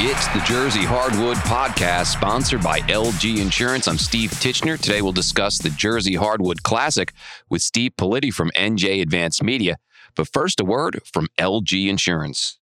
It's the Jersey Hardwood Podcast, sponsored by LG Insurance. I'm Steve Tichner. Today we'll discuss the Jersey Hardwood Classic with Steve Politi from NJ Advanced Media. But first, a word from LG Insurance.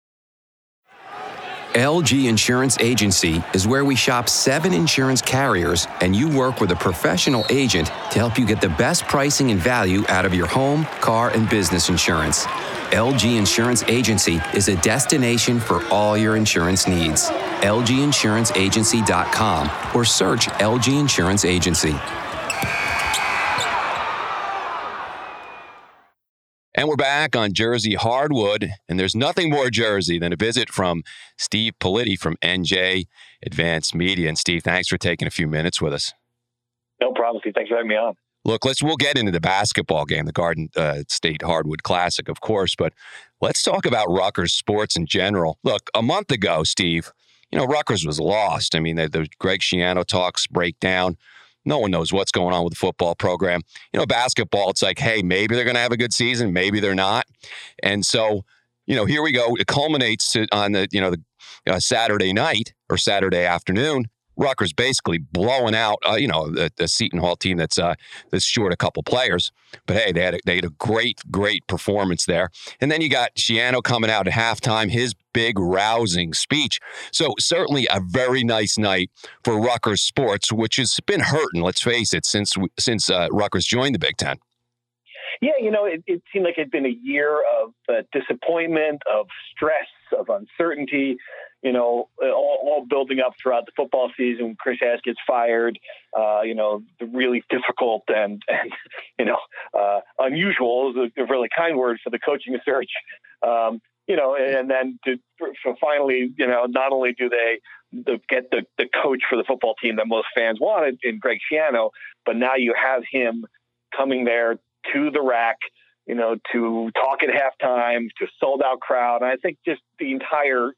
LG Insurance Agency is where we shop seven insurance carriers, and you work with a professional agent to help you get the best pricing and value out of your home, car, and business insurance. LG Insurance Agency is a destination for all your insurance needs. LGInsuranceAgency.com or search LG Insurance Agency. And we're back on Jersey Hardwood, and there's nothing more Jersey than a visit from Steve Politi from NJ Advanced Media. And Steve, thanks for taking a few minutes with us. No problem, Steve. Thanks for having me on. Look, let's we'll get into the basketball game, the Garden uh, State Hardwood Classic, of course, but let's talk about Rutgers sports in general. Look, a month ago, Steve, you know Rutgers was lost. I mean, the, the Greg Schiano talks break down. No one knows what's going on with the football program. You know, basketball, it's like, hey, maybe they're going to have a good season, maybe they're not, and so you know, here we go. It culminates on the you know the uh, Saturday night or Saturday afternoon Rutgers basically blowing out, uh, you know, the, the, Seton Hall team that's uh, that's short a couple players. But hey, they had a, they had a great, great performance there. And then you got Schiano coming out at halftime, his big rousing speech. So certainly a very nice night for Rutgers sports, which has been hurting. Let's face it, since since uh, Rutgers joined the Big Ten. Yeah, you know, it, it seemed like it'd been a year of uh, disappointment, of stress, of uncertainty you know, all, all, building up throughout the football season. Chris Ash gets fired, uh, you know, the really difficult and, and you know, uh, unusual is a really kind word for the coaching search. Um, you know, and then to, so finally, you know, not only do they the, get the, the coach for the football team that most fans wanted in Greg Schiano, but now you have him coming there to the RAC, you know, to talk at halftime, to a sold out crowd. And I think just the entire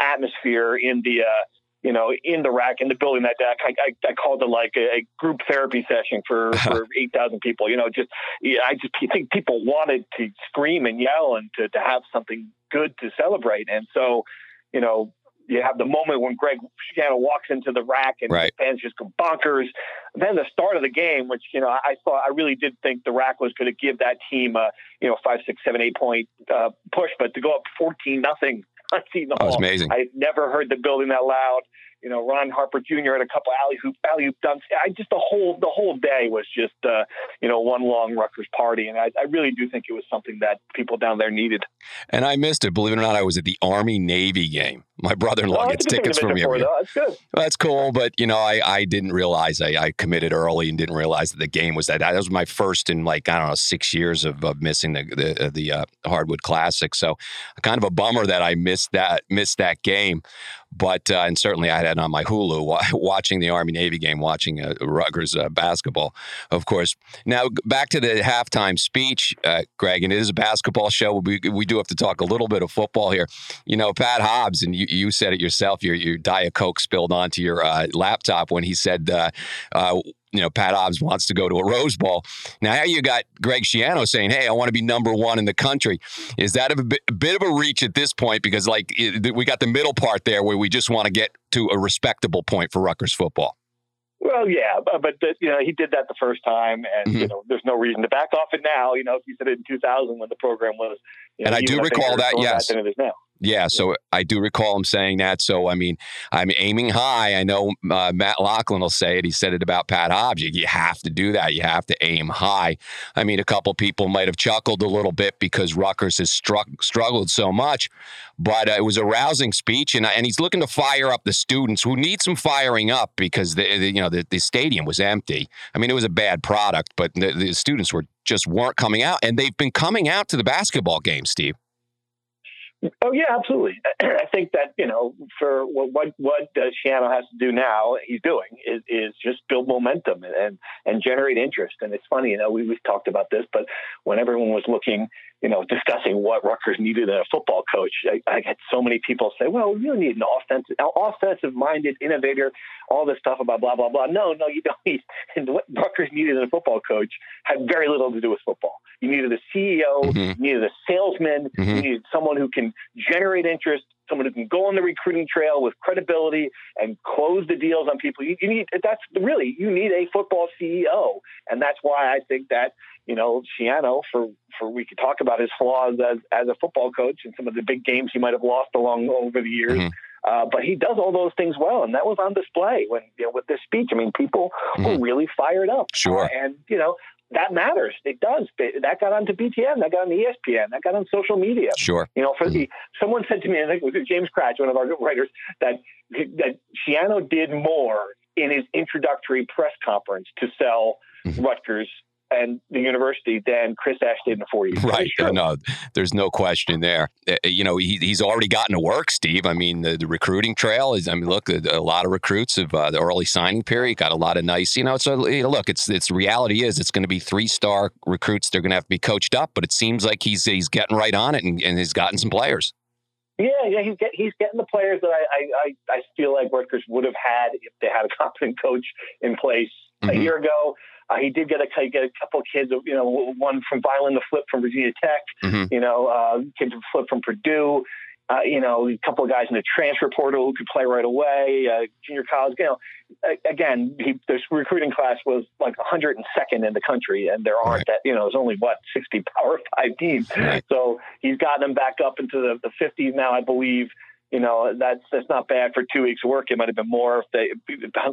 atmosphere in the uh, you know in the RAC in the building that day. I, I, I called it like a, a group therapy session for for eight thousand people. You know, just yeah, I just think people wanted to scream and yell and to to have something good to celebrate, and so you know. You have the moment when Greg Schiano walks into the RAC and right. fans just go bonkers. Then the start of the game, which you know I thought I really did think the RAC was going to give that team a you know five, six, seven, eight point uh, push, but to go up fourteen nothing on Seton Hall. That was amazing. I've never heard the building that loud you know, Ron Harper Jr. had a couple alley-oop alley hoop dunks. I just the whole the whole day was just uh, you know one long Rutgers party, and I, I really do think it was something that people down there needed. And I missed it. Believe it or not, I was at the Army Navy game. My brother-in-law gets tickets for me. every year. That's good. Well, that's cool, but you know, I, I didn't realize I, I committed early and didn't realize that the game was that. That was my first in like I don't know six years of, of missing the the, the uh, Hardwood Classic. So, kind of a bummer that I missed that missed that game. But uh, and certainly I had on my Hulu watching the Army Navy game, watching uh, Rutgers uh, basketball, of course. Now back to the halftime speech, uh, Greg, and it is a basketball show. We, we do have to talk a little bit of football here. You know, Pat Hobbs, and you, you said it yourself. Your your Diet Coke spilled onto your uh, laptop when he said uh, you know, Pat Hobbs wants to go to a Rose Bowl. Now you got Greg Schiano saying, "Hey, I want to be number one in the country." Is that a bit, a bit of a reach at this point? Because like we got the middle part there where we just want to get to a respectable point for Rutgers football. Well, yeah, but, but you know he did that the first time, and mm-hmm. you know there's no reason to back off it now. You know, if he said it in 2000 when the program was, you know, and I do recall that, yes, than it is now. Yeah, so I do recall him saying that. So I mean, I'm aiming high. I know uh, Matt Lachlan will say it. He said it about Pat Hobbs. You, you, have to do that. You have to aim high. I mean, a couple people might have chuckled a little bit because Rutgers has struck, struggled so much, but uh, it was a rousing speech, and and he's looking to fire up the students who need some firing up because the, the you know the, the stadium was empty. I mean, it was a bad product, but the, the students were just weren't coming out, and they've been coming out to the basketball game, Steve. Oh yeah, absolutely. I think that you know, for what what, what uh, Schiano has to do now, he's doing is, is just build momentum and and generate interest. And it's funny, you know, we we've talked about this, but when everyone was looking you know, discussing what Rutgers needed in a football coach. I, I had so many people say, "Well, you need an offensive, offensive-minded innovator." All this stuff about blah blah blah. No, no, you don't need. And what Rutgers needed in a football coach had very little to do with football. You needed a CEO, mm-hmm. you needed a salesman, mm-hmm. you needed someone who can generate interest, someone who can go on the recruiting trail with credibility and close the deals on people. You, you need that's really you need a football CEO, and that's why I think that you know Schiano for for we could talk about his flaws as as a football coach and some of the big games he might have lost along over the years. Mm-hmm. Uh, but he does all those things well, and that was on display when you know with this speech. I mean, people mm-hmm. were really fired up. Sure. Uh, and you know that matters. It does. That got onto BTN. That got on ESPN. That got on social media. Sure. You know, for mm-hmm. the someone said to me, I think it was James Kratch, one of our writers, that that Schiano did more in his introductory press conference to sell mm-hmm. Rutgers and the university than Chris Ash did in the four years. Right. No, there's no question there. Uh, you know, he, he's already gotten to work, Steve. I mean, the, the recruiting trail is, I mean, look, a, a lot of recruits of uh, the early signing period got a lot of nice, you know, so you know, look, it's, it's reality is it's going to be three star recruits. They're going to have to be coached up, but it seems like he's, he's getting right on it and, and he's gotten some players. Yeah, yeah, he's get, he's getting the players that I, I, I feel like Rutgers would have had if they had a competent coach in place mm-hmm. a year ago. Uh, he did get a get a couple of kids, you know, one from Violin the Flip from Virginia Tech, mm-hmm. you know, uh, kids Flip from Purdue. Uh, you know, a couple of guys in the transfer portal who could play right away, uh, junior college. You know, again, he, this recruiting class was like 102nd in the country, and there aren't right. that. You know, there's only what 60 Power Five teams. Right. So he's gotten them back up into the, the 50s now, I believe you know that's that's not bad for two weeks work. It might have been more if they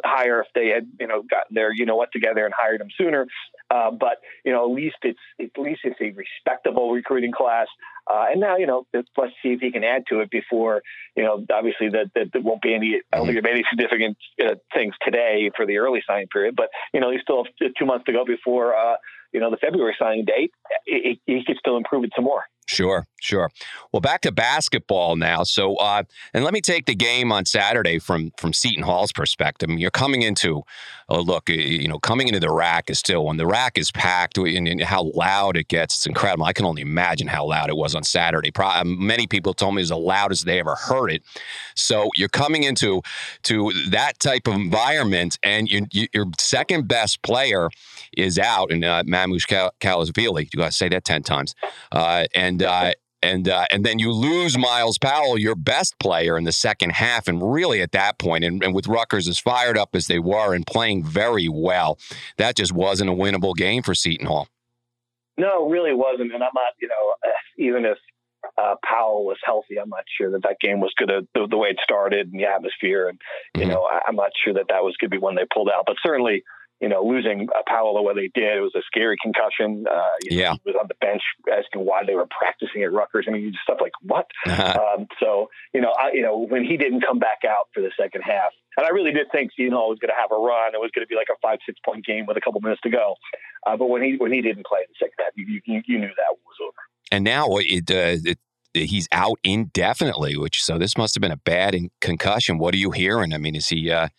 higher if they had you know gotten their you know what together and hired them sooner. Uh, but you know at least it's at least it's a respectable recruiting class. Uh, and now you know let's see if he can add to it before you know obviously that that there won't be any I don't think there'll be any significant uh, things today for the early signing period. But you know you still have two months to go before uh, you know the February signing date. He could still improve it some more. Sure, sure. Well, back to basketball now. So, uh, and let me take the game on Saturday from from Seton Hall's perspective. I mean, you're coming into, oh, look, you know, coming into the RAC is still when the RAC is packed and, and, how loud it gets. It's incredible. I can only imagine how loud it was on Saturday. Pro- um, many people told me it was the loudest they ever heard it. So you're coming into to that type of environment, and you, you, your second best player is out, and uh, Mamouche Khalilashvili. You got to say that ten times, uh, and uh, and uh, and then you lose Myles Powell, your best player in the second half, and really at that point, and, and with Rutgers as fired up as they were and playing very well, that just wasn't a winnable game for Seton Hall. No, really wasn't, and I'm not, you know, even if uh, Powell was healthy, I'm not sure that that game was going to the, the, way it started and the atmosphere, and you mm-hmm. know, I, I'm not sure that that was going to be when they pulled out, but certainly you know, losing uh, Powell the way they did, it was a scary concussion. Uh, yeah. Know, he was on the bench asking why they were practicing at Rutgers. I mean, stuff like what? Uh-huh. Um, so, you know, I, you know, when he didn't come back out for the second half, and I really did think Seton Hall was going to have a run. It was going to be like a five, six point game with a couple minutes to go. Uh, but when he when he didn't play in the second half, you, you, you knew that was over. And now it, uh, it he's out indefinitely, which so this must have been a bad concussion. What are you hearing? I mean, is he uh,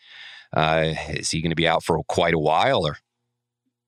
uh, is he going to be out for quite a while, or?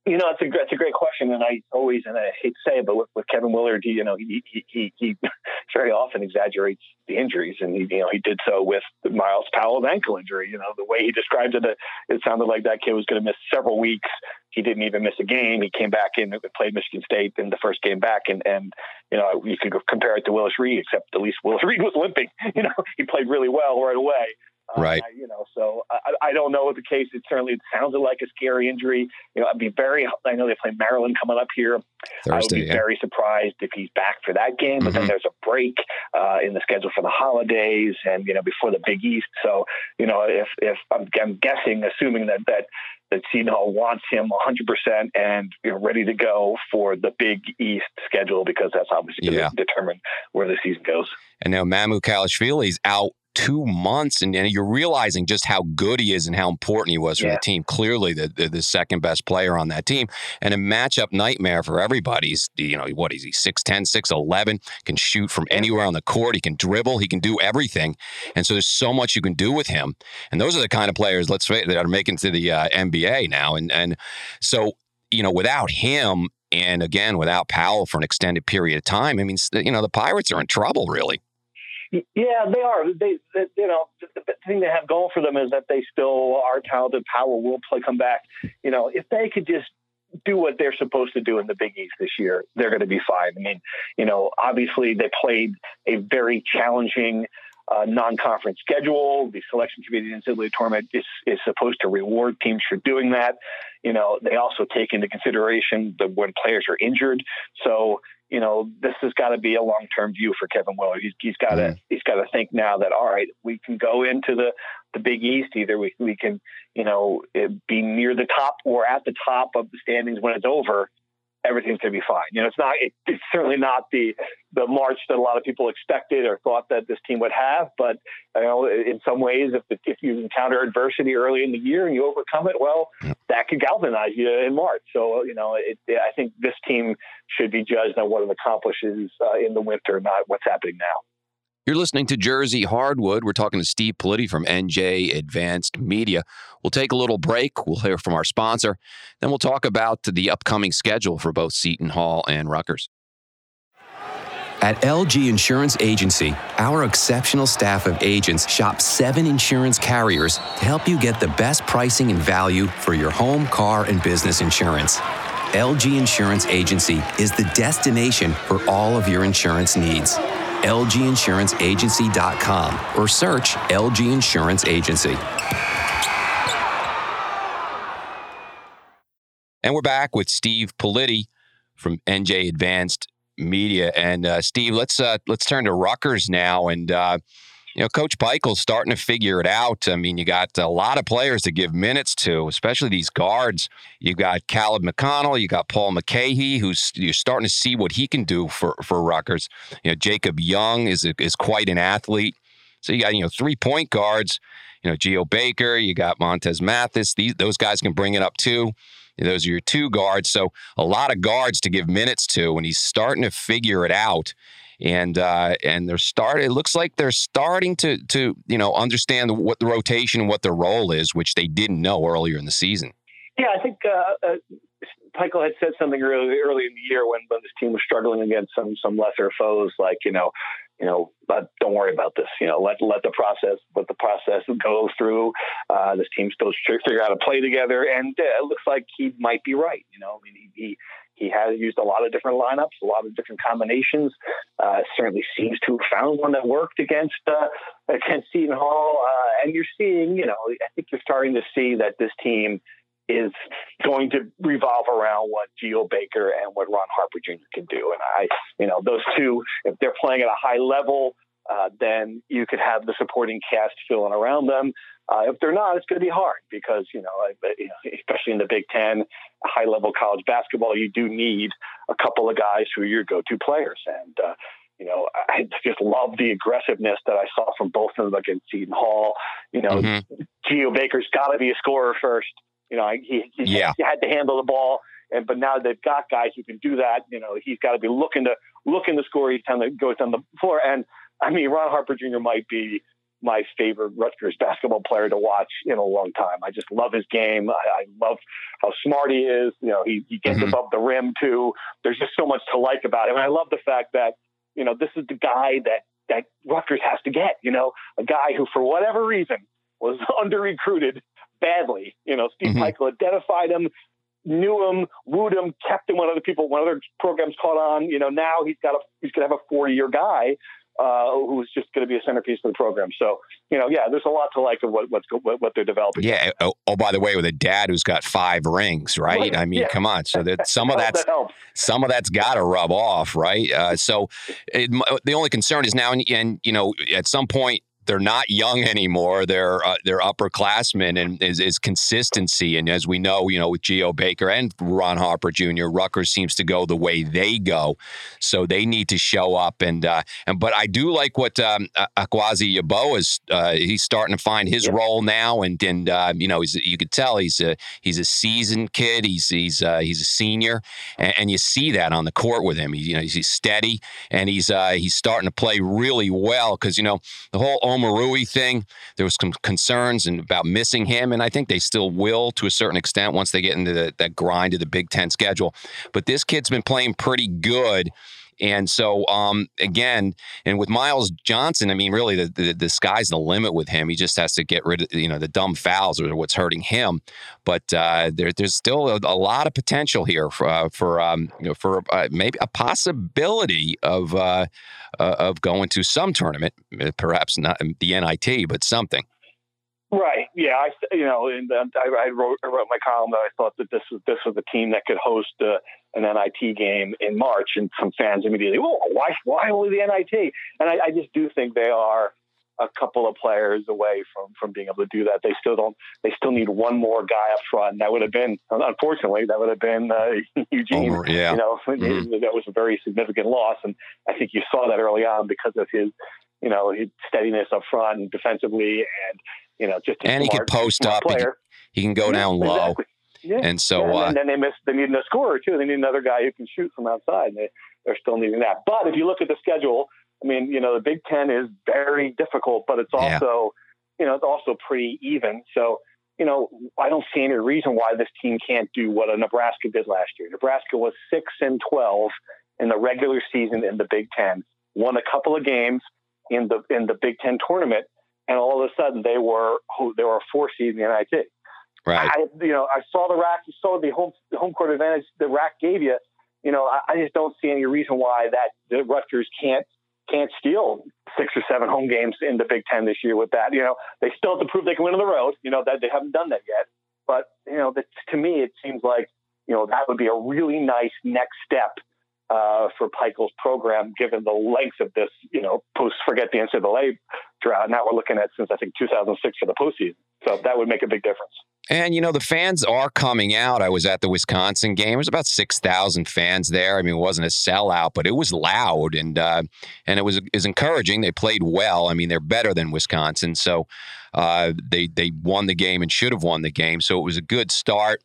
You know, it's a it's a great question, and I always and I hate to say it, but with, with Kevin Willard, you know, he, he he he very often exaggerates the injuries, and he you know he did so with Myles Powell's ankle injury. You know, the way he described it, it sounded like that kid was going to miss several weeks. He didn't even miss a game. He came back in and played Michigan State in the first game back, and and you know you could compare it to Willis Reed, except at least Willis Reed was limping. You know, he played really well right away. Uh, right. you know, so I, I don't know what the case. It certainly it sounded like a scary injury. You know, I'd be very. I know they play Maryland coming up here. Thursday, I would be yeah. very surprised if he's back for that game. But mm-hmm. then there's a break uh, in the schedule for the holidays, and you know, before the Big East. So you know, if if I'm, I'm guessing, assuming that that that Seton Hall wants him 100% and you know, ready to go for the Big East schedule because that's obviously going to determine where the season goes. And now Mamukelashvili's out two months, and, and, you're realizing just how good he is and how important he was for yeah. the team. Clearly, the, the, the second best player on that team, and a matchup nightmare for everybody. He's you know what is he 6'10", 6'11", can shoot from anywhere on the court. He can dribble. He can do everything, and so there's so much you can do with him. And those are the kind of players, let's say, that are making to the uh, NBA now. And and so you know, without him. And again, without Powell for an extended period of time, I mean, you know, the Pirates are in trouble, really. Yeah, they are. They, they you know, the, the, thing they have going for them is that they still are talented. Powell, will play, come back. You know, if they could just do what they're supposed to do in the Big East this year, they're going to be fine. I mean, you know, obviously they played a very challenging uh, non-conference schedule. The selection committee NCAA tournament is, is supposed to reward teams for doing that. You know, they also take into consideration the when players are injured. So, you know, this has got to be a long-term view for Kevin Willard. He's, he's got to mm-hmm. he's got to think now that all right, we can go into the the Big East. Either we we can, you know, be near the top or at the top of the standings when it's over everything's going to be fine. You know, it's not, it, it's certainly not the, the march that a lot of people expected or thought that this team would have. But, you know, in some ways, if, the, if you encounter adversity early in the year and you overcome it, well, that could galvanize you in March. So, you know, it, I think this team should be judged on what it accomplishes uh, in the winter, not what's happening now. You're listening to Jersey Hardwood. We're talking to Steve Politi from NJ Advanced Media. We'll take a little break. We'll hear from our sponsor. Then we'll talk about the upcoming schedule for both Seton Hall and Rutgers. At LG Insurance Agency, our exceptional staff of agents shop seven insurance carriers to help you get the best pricing and value for your home, car, and business insurance. LG Insurance Agency is the destination for all of your insurance needs lginsuranceagency.com or search LG Insurance Agency. And we're back with Steve Politi from NJ Advanced Media. And uh, Steve, let's uh, let's turn to Rutgers now. And uh, you know, Coach Pikiell's starting to figure it out. I mean, you got a lot of players to give minutes to, especially these guards. You got Caleb McConnell, you got Paul Mulcahy, who's you're starting to see what he can do for for Rutgers. You know, Jacob Young is is quite an athlete. So you got you know three point guards. You know, Geo Baker, you got Montez Mathis. These those guys can bring it up too. Those are your two guards. So a lot of guards to give minutes to, and he's starting to figure it out and uh, and they're start. It looks like they're starting to to you know understand what the rotation and what their role is, which they didn't know earlier in the season. Yeah, I think uh, uh, Pikiell had said something early early in the year when, when this team was struggling against some some lesser foes, like you know, you know, but don't worry about this. You know, let let the process let the process go through. Uh, this team still figure out how to play together, and uh, it looks like he might be right. You know, I mean, he, he he has used a lot of different lineups, a lot of different combinations. Uh, certainly seems to have found one that worked against uh, against Seton Hall. Uh, and you're seeing, you know, I think you're starting to see that this team is going to revolve around what Geo Baker and what Ron Harper Jr. can do. And I, you know, those two, if they're playing at a high level, uh, then you could have the supporting cast filling around them. Uh, if they're not, it's going to be hard because you know, especially in the Big Ten, high level college basketball, you do need a couple of guys who are your go to players. And uh, you know, I just love the aggressiveness that I saw from both of them against Seton Hall. You know, mm-hmm. Geo Baker's got to be a scorer first. You know, he, he, yeah. he had to handle the ball. And but now they've got guys who can do that. You know, he's got to be looking to looking to score each time that goes down the floor. And I mean, Ron Harper Jr. might be my favorite Rutgers basketball player to watch in a long time. I just love his game. I, I love how smart he is. You know, he, he gets mm-hmm. above the rim too. There's just so much to like about him. And I love the fact that, you know, this is the guy that, that Rutgers has to get, you know, a guy who, for whatever reason, was under recruited badly. You know, Steve mm-hmm. Pikiell identified him, knew him, wooed him, kept him when other people, when other programs caught on. You know, now he's got a, he's going to have a four year guy uh, who's just going to be a centerpiece of the program. So, you know, yeah, there's a lot to like of what what's what, what they're developing. Yeah. Oh, oh, by the way, with a dad who's got five rings, right? right. I mean, yeah. come on. So that some of that's that some of that's got to rub off, right? Uh, so it, the only concern is now, and, and you know, at some point they're not young anymore. They're uh, they're upperclassmen, and is, is consistency. And as we know, you know, with Geo Baker and Ron Harper Jr., Rutgers seems to go the way they go, so they need to show up. And uh, and but I do like what um, Akwasi Yeboah is. Uh, he's starting to find his role now, and and uh, you know, he's you could tell he's a he's a seasoned kid. He's he's uh, he's a senior, and, and, you see that on the court with him. He, you know, he's steady, and he's uh, he's starting to play really well because you know the whole Omoruyi thing, there was some concerns and about missing him, and I think they still will to a certain extent once they get into the, that grind of the Big Ten schedule. But this kid's been playing pretty good And so, um, again, and with Myles Johnson, I mean, really, the, the, the sky's the limit with him. He just has to get rid of, you know, the dumb fouls or what's hurting him. But uh, there, there's still a, a, lot of potential here for, uh, for um, you know, for uh, maybe a possibility of uh, uh, of going to some tournament, perhaps not the NIT, but something. Right. Yeah. I, you know, and I, I, wrote, I wrote my column that I thought that this was this was a team that could host uh, an NIT game in March, and some fans immediately, well, why why only the NIT? And I, I just do think they are a couple of players away from from being able to do that. They still don't. They still need one more guy up front. And that would have been, unfortunately, that would have been uh, Eugene. Yeah. You know, mm-hmm. that was a very significant loss, and I think you saw that early on because of his, you know, his steadiness up front and defensively, and you know, just and smart, he can post up. He can, he can, go yeah, down low. Exactly. Yeah. And so, yeah, uh, and then they miss. They need a scorer too. They need another guy who can shoot from outside. And they, they're still needing that. But if you look at the schedule, I mean, you know, the Big Ten is very difficult, but it's also, you know, it's also pretty even. So, you know, I don't see any reason why this team can't do what a Nebraska did last year. Nebraska was six and twelve in the regular season in the Big Ten, won a couple of games in the in the Big Ten tournament, and all of a sudden they were they were a four seed in the NIT. Right. I, you know, I saw the RAC, you saw the home home court advantage the RAC gave you. You know, I, I just don't see any reason why that the Rutgers can't can't steal six or seven home games in the Big Ten this year with that. You know, they still have to prove they can win on the road. You know that they haven't done that yet. But you know, that, to me, it seems like you know that would be a really nice next step uh, for Pikiell's program, given the length of this. You know, post forget the NCAA drought. Now we're looking at since I think 2006 for the postseason. So that would make a big difference. And you know the fans are coming out. I was at the Wisconsin game. There's about six thousand fans there. I mean, it wasn't a sellout, but it was loud and uh, and it was is encouraging. They played well. I mean, they're better than Wisconsin, so uh, they they won the game and should have won the game. So it was a good start.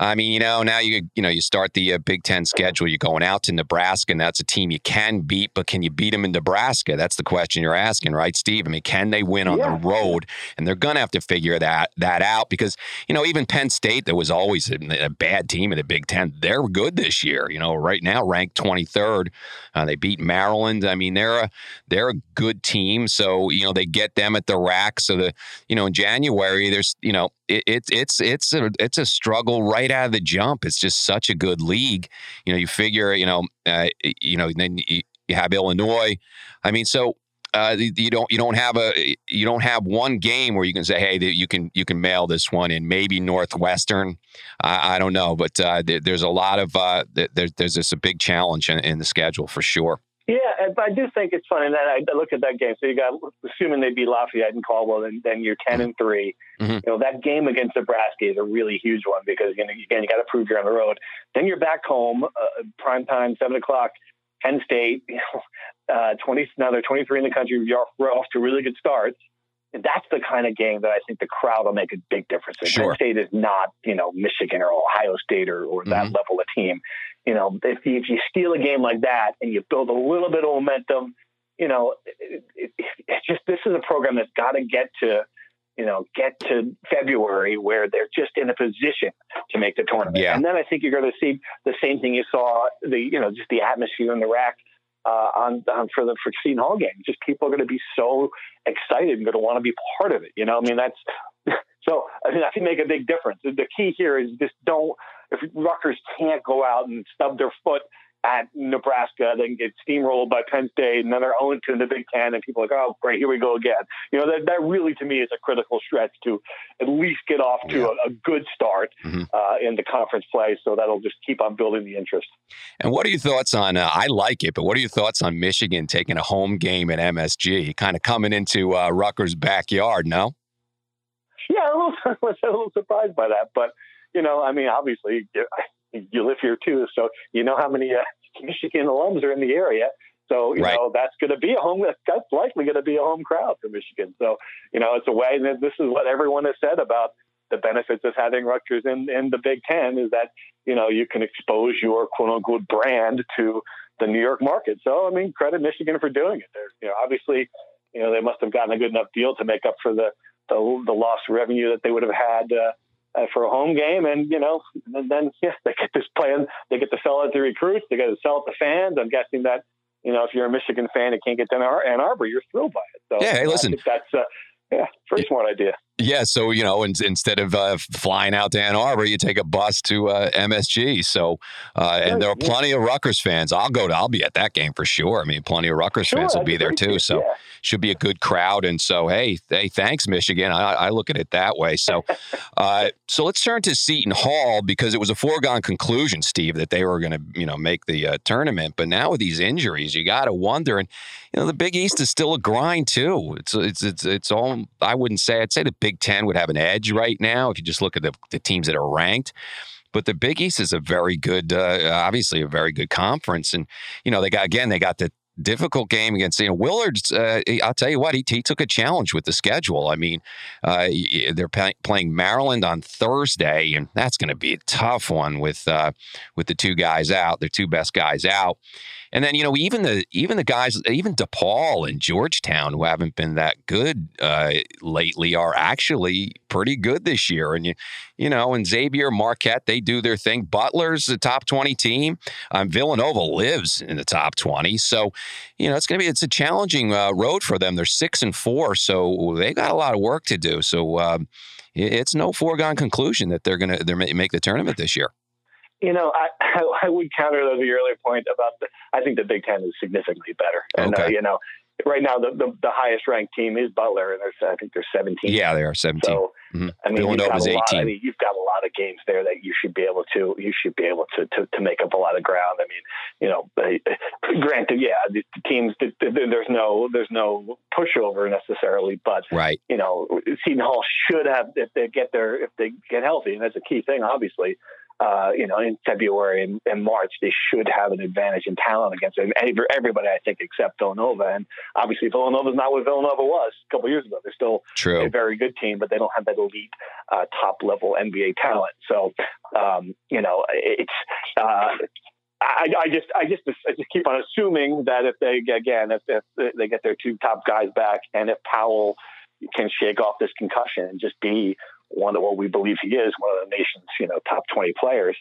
I mean, you know, now you you know you start the uh, Big Ten schedule. You're going out to Nebraska, and that's a team you can beat, but can you beat them in Nebraska? That's the question you're asking, right, Steve? I mean, can they win on yeah. the road? And they're going to have to figure that that out because you know even Penn State, that was always a, a, bad team in the Big Ten. They're good this year. You know, right now ranked 23rd. Uh, they beat Maryland. I mean, they're a they're a good team. So you know they get them at the RAC. So the you know in January there's you know it, it, it's it's a it's a struggle right out of the jump. It's just such a good league. You know, you figure, you know, uh, you know, then you, you have Illinois. I mean, so uh, you don't you don't have a you don't have one game where you can say, hey, you can you can mail this one in. Maybe Northwestern, I, I don't know, but uh, there, there's a lot of uh, there, there's just a big challenge in, in the schedule for sure. Yeah, but I do think it's funny. And then I look at that game. So you got, assuming they beat Lafayette and Caldwell, then, then you're 10 and 3. Mm-hmm. You know, that game against Nebraska is a really huge one because, you know, again, you got to prove you're on the road. Then you're back home, uh, prime time, 7 o'clock, Penn State, you know, uh, 20, now they're 23 in the country. You're off to really good starts. And that's the kind of game that I think the crowd will make a big difference. Sure. Penn State is not, you know, Michigan or Ohio State or, or that mm-hmm. level of team you know, if you, if you steal a game like that and you build a little bit of momentum, you know, it, it, it's just this is a program that's got to get to, you know, get to February where they're just in a position to make the tournament. Yeah. And then I think you're going to see the same thing you saw the, you know, just the atmosphere in the RAC uh, on, on for the for Seton Hall game. Just people are going to be so excited and going to want to be part of it. You know, I mean that's so. I mean, that can make a big difference. The key here is just don't if Rutgers can't go out and stub their foot at Nebraska, then get steamrolled by Penn State, and then they're 0 2 in the Big Ten, and people are like, oh, great, here we go again. You know, that, that really to me is a critical stretch to at least get off to yeah. a, a, good start mm-hmm. uh, in the conference play. So that'll just keep on building the interest. And what are your thoughts on? Uh, I like it, but what are your thoughts on Michigan taking a home game at MSG, kind of coming into uh, Rutgers' backyard? No. Yeah, I was a little surprised by that, but you know, I mean, obviously you, live here too, so you know how many uh, Michigan alums are in the area. So you right. know that's going to be a home. That's likely going to be a home crowd for Michigan. So you know it's a way. And this is what everyone has said about the benefits of having Rutgers in, in the Big Ten is that you know you can expose your quote unquote brand to the New York market. So I mean, credit Michigan for doing it. They're you know obviously you know they must have gotten a good enough deal to make up for the the, the lost revenue that they would have had. Uh, uh, for a home game, and you know, and then yeah, they get this plan. They get to sell it to recruits. They get to sell it to fans. I'm guessing that you know, if you're a Michigan fan and can't get to Ann Arbor, you're thrilled by it. So yeah, hey, listen, that's uh, yeah, pretty smart idea. Yeah, so you know, in, instead of uh, flying out to Ann Arbor, you take a bus to uh, MSG. So, uh, and there are plenty of Rutgers fans. I'll go to. I'll be at that game for sure. I mean, plenty of Rutgers sure, fans will be there too. So, yeah. should be a good crowd. And so, hey, hey, thanks, Michigan. I, I look at it that way. So, uh, so let's turn to Seton Hall because it was a foregone conclusion, Steve, that they were going to you know make the uh, tournament. But now with these injuries, you got to wonder. And you know, the Big East is still a grind too. It's it's it's it's all. I wouldn't say. I'd say the Big Big Ten would have an edge right now if you just look at the, the teams that are ranked. But the Big East is a very good, uh, obviously a very good conference, and you know they got again they got the difficult game against you know Willard's. Uh, I'll tell you what, he, he took a challenge with the schedule. I mean, uh, they're pay, playing Maryland on Thursday, and that's going to be a tough one with uh, with the two guys out, their two best guys out. And then you know even the even the guys even DePaul and Georgetown who haven't been that good uh, lately are actually pretty good this year. And you you know and Xavier Marquette they do their thing. Butler's the top twenty team. Um, Villanova lives in the top twenty. So you know it's gonna be it's a challenging uh, road for them. They're six and four, so they got a lot of work to do. So. Um, it's no foregone conclusion that they're going to they make the tournament this year. You know, I, I would counter the earlier point about the. I think the Big Ten is significantly better, and uh, okay. uh, you know, right now the, the, the highest ranked team is Butler, and there's I think there's 17. Yeah, they are 17. So mm-hmm. I mean, Villanova's 18. Lot, I mean, you've got a lot of games there that you should be able to you should be able to to, to make up a lot of ground. I mean, you know, granted, yeah, the, the teams there's no there's no pushover necessarily, but right, you know, Seton Hall should have if they get their if they get healthy, and that's a key thing, obviously uh, you know, in February and, and, March, they should have an advantage in talent against everybody, I think, except Villanova. And obviously, Villanova is not what Villanova was a couple years ago. They're still True. a very good team, but they don't have that elite uh, top level NBA talent. So, um, you know, it's. Uh, I, I, just, I just, I just keep on assuming that if they, again, if, if they get their two top guys back, and if Powell can shake off this concussion and just be one of what we believe he is, one of the nation's you know top 20 players.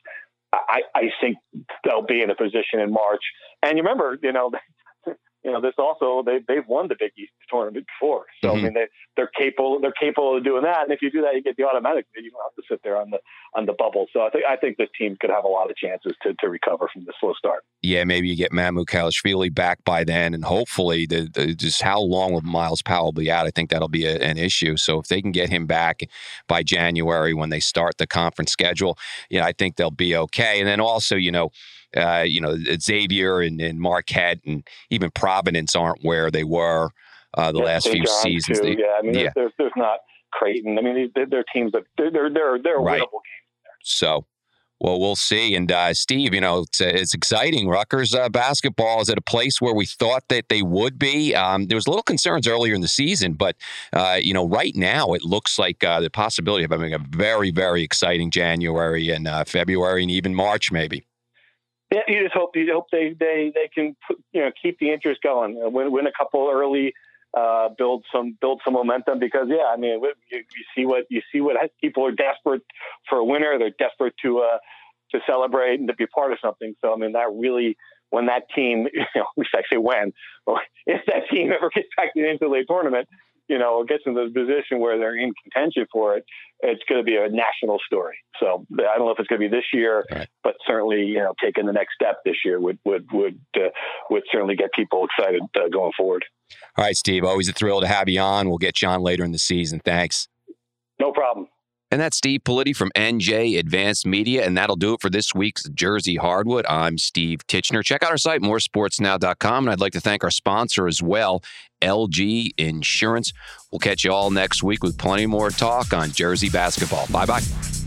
I, I think they'll be in a position in March. And you remember, you know, you know, this also they they've won the Big East tournament before, so mm-hmm. I mean they they're capable they're capable of doing that. And if you do that, you get the automatic. You don't have to sit there on the on the bubble. So I think I think this team could have a lot of chances to to recover from the slow start. Yeah, maybe you get Mamukelashvili back by then, and hopefully the, the, just how long will Myles Powell be out? I think that'll be a, an issue. So if they can get him back by January when they start the conference schedule, yeah, I think they'll be okay. And then also, you know uh, you know, Xavier and, and, Marquette and even Providence aren't where they were uh, the yeah, last few seasons. They, yeah, I mean, yeah. There's, there's, not Creighton. I mean, they're, they're teams that they're they're they're, they're right. winnable games. There. So. Well, we'll see. And uh, Steve, you know, it's, it's exciting. Rutgers uh, basketball is at a place where we thought that they would be. Um, there was a little concerns earlier in the season, but uh, you know, right now it looks like uh, the possibility of having a very, very exciting January and uh, February and even March, maybe. Yeah, you just hope you hope they they they can put, you know keep the interest going, win win a couple early, uh, build some build some momentum because yeah, I mean you, you see what you see what people are desperate for a winner, they're desperate to uh, to celebrate and to be part of something. So I mean that really when that team, you know, we say when, if that team ever gets back into the tournament, you know, it gets into the position where they're in contention for it, it's going to be a national story. So I don't know if it's going to be this year, right. but certainly, you know, taking the next step this year would would would uh, would certainly get people excited uh, going forward. All right, Steve. Always a thrill to have you on. We'll get you on later in the season. Thanks. No problem. And that's Steve Politi from NJ Advanced Media. And that'll do it for this week's Jersey Hardwood. I'm Steve Titchener. Check out our site, moresportsnow.com. And I'd like to thank our sponsor as well, LG Insurance. We'll catch you all next week with plenty more talk on Jersey basketball. Bye bye.